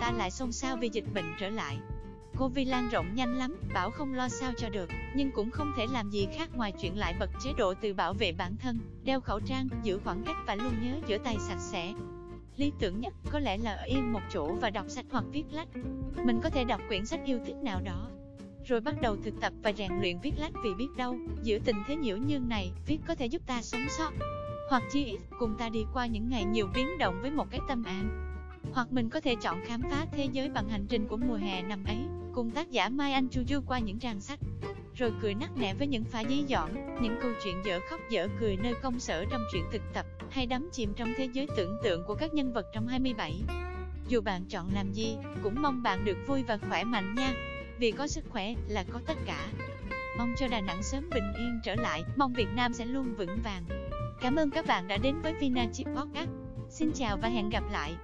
ta lại xôn xao vì dịch bệnh trở lại. Covid lan rộng nhanh lắm, bảo không lo sao cho được, nhưng cũng không thể làm gì khác ngoài chuyện lại bật chế độ tự bảo vệ bản thân, đeo khẩu trang, giữ khoảng cách và luôn nhớ rửa tay sạch sẽ. Lý tưởng nhất có lẽ là ở yên một chỗ và đọc sách hoặc viết lách. Mình có thể đọc quyển sách yêu thích nào đó, rồi bắt đầu thực tập và rèn luyện viết lách vì biết đâu, giữa tình thế nhiễu nhương này, viết có thể giúp ta sống sót. Hoặc chi ít, cùng ta đi qua những ngày nhiều biến động với một cái tâm an. Hoặc mình có thể chọn khám phá thế giới bằng hành trình của mùa hè năm ấy, cùng tác giả Mai Anh Chu Du qua những trang sách. Rồi cười nắc nẻ với những phá giấy dỏn, những câu chuyện dở khóc dở cười nơi công sở trong chuyện thực tập, hay đắm chìm trong thế giới tưởng tượng của các nhân vật trong 27. Dù bạn chọn làm gì, cũng mong bạn được vui và khỏe mạnh nha. Vì có sức khỏe là có tất cả. Mong cho Đà Nẵng sớm bình yên trở lại, mong Việt Nam sẽ luôn vững vàng. Cảm ơn các bạn đã đến với Vina Chip Podcast. Xin chào và hẹn gặp lại.